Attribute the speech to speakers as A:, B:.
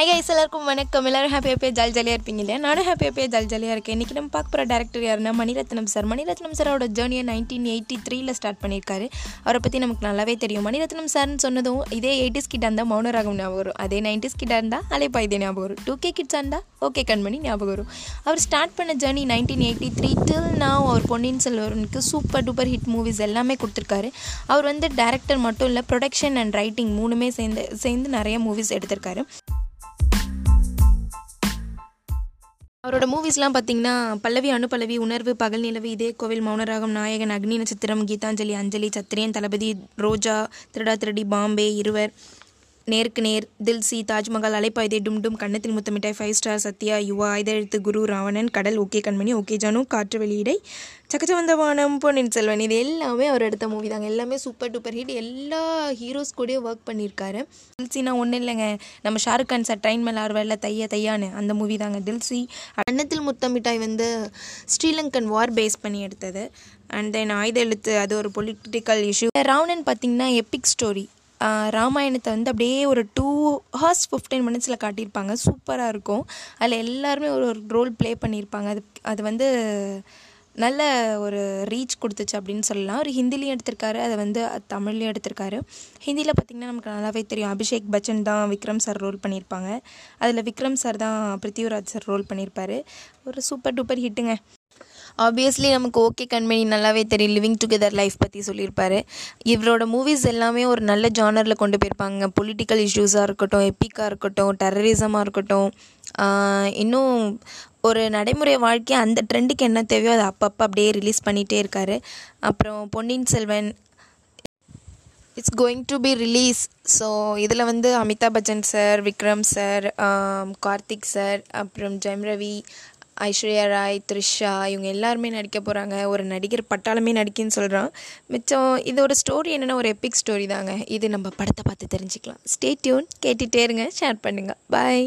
A: Hi guys எல்லாருக்கும் வணக்கம். எல்லாரும் ஹாப்பி ஹாப்பியாக ஜாலி ஜாலியாக இருப்பீங்க இல்லையா? நானும் ஹாப்பி ஹாப்பியாக ஜாலி ஜாலியாக இருக்கேன். இன்றைக்கி நம்ம பார்க்க போகிற டேரக்டர் யாருன்னா மணிரத்னம் சார் மணிரத்னம் சாரோட ஜேர்னியை நைன்டீன் எயிட்டி த்ரீல ஸ்டார்ட் பண்ணியிருக்காரு. அவரை பற்றி நமக்கு நல்லாவே தெரியும். மணிரத்னம் சார்னு சொன்னதும் இதே எயிட்டிஸ் கிட்டாக இருந்தால் மௌனராகம் ஞாபகம் வரும். அதே நைன்டிஸ் கிட்ட இருந்தால் அலைப்பா இதே ஞாபகம் வரும். டூ கே கிட்ஸாக இருந்தால் ஓகே கண்மணி ஞாபகம் வரும். அவர் ஸ்டார்ட் பண்ண journey nineteen eighty three till நான் அவர் பொன்னியின் செல்வனுக்கு சூப்பர் டூப்பர் ஹிட் மூவிஸ் எல்லாமே கொடுத்துருக்காரு. அவர் வந்து டேரக்டர் மட்டும் இல்லை ப்ரொடக்ஷன் அண்ட் ரைட்டிங் மூணுமே சேர்ந்து சேர்ந்து நிறைய மூவிஸ் எடுத்திருக்காரு. அவரோட மூவிஸ்லாம் பார்த்தீங்கன்னா பல்லவி அனுபல்லவி உணர்வு பகல் நிலவு இதே கோவில் மௌனராகம் நாயகன் அக்னி நட்சத்திரம் கீதாஞ்சலி அஞ்சலி சத்திரியன் தளபதி ரோஜா திருடா திருடி பாம்பே இருவர். நேருக்கு நேர் தில்சி Taj Mahal Alaipayuthey Dum Dum Kannathil Muthamittal five star Sathya Yuva Aaytha Ezhuthu Guru Raavanan Kadal okay Kanmani okay Janu காற்று வெளியிடை சக்கச்சவந்த வானம் செல்வன். இது எல்லாமே அவர் எடுத்த மூவி தாங்க. எல்லாமே சூப்பர் டூப்பர் ஹிட் எல்லா ஹீரோஸ் கூடயும் ஒர்க் பண்ணியிருக்காரு தில்சினா ஒன்றும் இல்லைங்க. நம்ம ஷாருக் கான் சார் ட்ரெயின் மேலே ஆர்வரில் தைய தையான்னு அந்த மூவி தாங்க. தில்சி அன்னத்தில் முத்தமிட்டாய் வந்து ஸ்ரீலங்கன் வார் பேஸ் பண்ணி எடுத்தது. அண்ட் தென் ஆயுத எழுத்து அது ஒரு பொலிட்டிக்கல் இஷ்யூ ராவணன் பார்த்தீங்கன்னா எபிக் ஸ்டோரி ராமாயணத்தை வந்து அப்படியே ஒரு டூ ஹார்ஸ் ஃபிஃப்டீன் மினிட்ஸில் காட்டியிருப்பாங்க. சூப்பராக இருக்கும். அதில் எல்லாருமே ஒரு ஒரு ரோல் ப்ளே பண்ணியிருப்பாங்க. அது அது வந்து நல்ல ஒரு ரீச் கொடுத்துச்சு அப்படின்னு சொல்லலாம். ஒரு ஹிந்திலையும் எடுத்திருக்காரு அதை வந்து தமிழ்லையும் எடுத்திருக்காரு. ஹிந்தியில் பார்த்திங்கன்னா நமக்கு நல்லாவே தெரியும். அபிஷேக் பச்சன் தான் விக்ரம் சார் ரோல் பண்ணியிருப்பாங்க. அதில் விக்ரம் சார் தான் பிருத்திவிராஜ் சார் ரோல் பண்ணியிருப்பார். ஒரு சூப்பர் டூப்பர் ஹிட்டுங்க ஆப்வியஸ்லி நமக்கு ஓகே கண்மணி. நல்லாவே தெரியும். லிவிங் டுகெதர் லைஃப் பற்றி சொல்லியிருப்பாரு. இவரோட மூவிஸ் எல்லாமே ஒரு நல்ல ஜானரில் கொண்டு போயிருப்பாங்க. பொலிட்டிக்கல் இஷ்யூஸாக இருக்கட்டும் எப்பிக்காக இருக்கட்டும் டெரரிசமாக இருக்கட்டும். இன்னும் ஒரு நடைமுறை வாழ்க்கை அந்த ட்ரெண்டுக்கு என்ன தேவையோ அதை அப்பப்போ அப்படியே ரிலீஸ் பண்ணிகிட்டே இருக்காரு. அப்புறம் Ponniyin Selvan it's going to be release so இதில் வந்து Amitabh Bachchan sir Vikram sir Karthik sir அப்புறம் ஜெயம் ரவி ஐஸ்வர்யா ராய் த்ரிஷா இவங்க எல்லாருமே நடிக்க போகிறாங்க ஒரு நடிகர் பட்டாளமே நடிக்குன்னு சொல்கிறான் மிச்சம் இதோட ஸ்டோரி என்னென்னா ஒரு எப்பிக் ஸ்டோரி தாங்க. இது நம்ம படத்தை பார்த்து தெரிஞ்சுக்கலாம். ஸ்டே டியூன் கேட்டுகிட்டே இருங்க ஷேர் பண்ணுங்கள் பாய்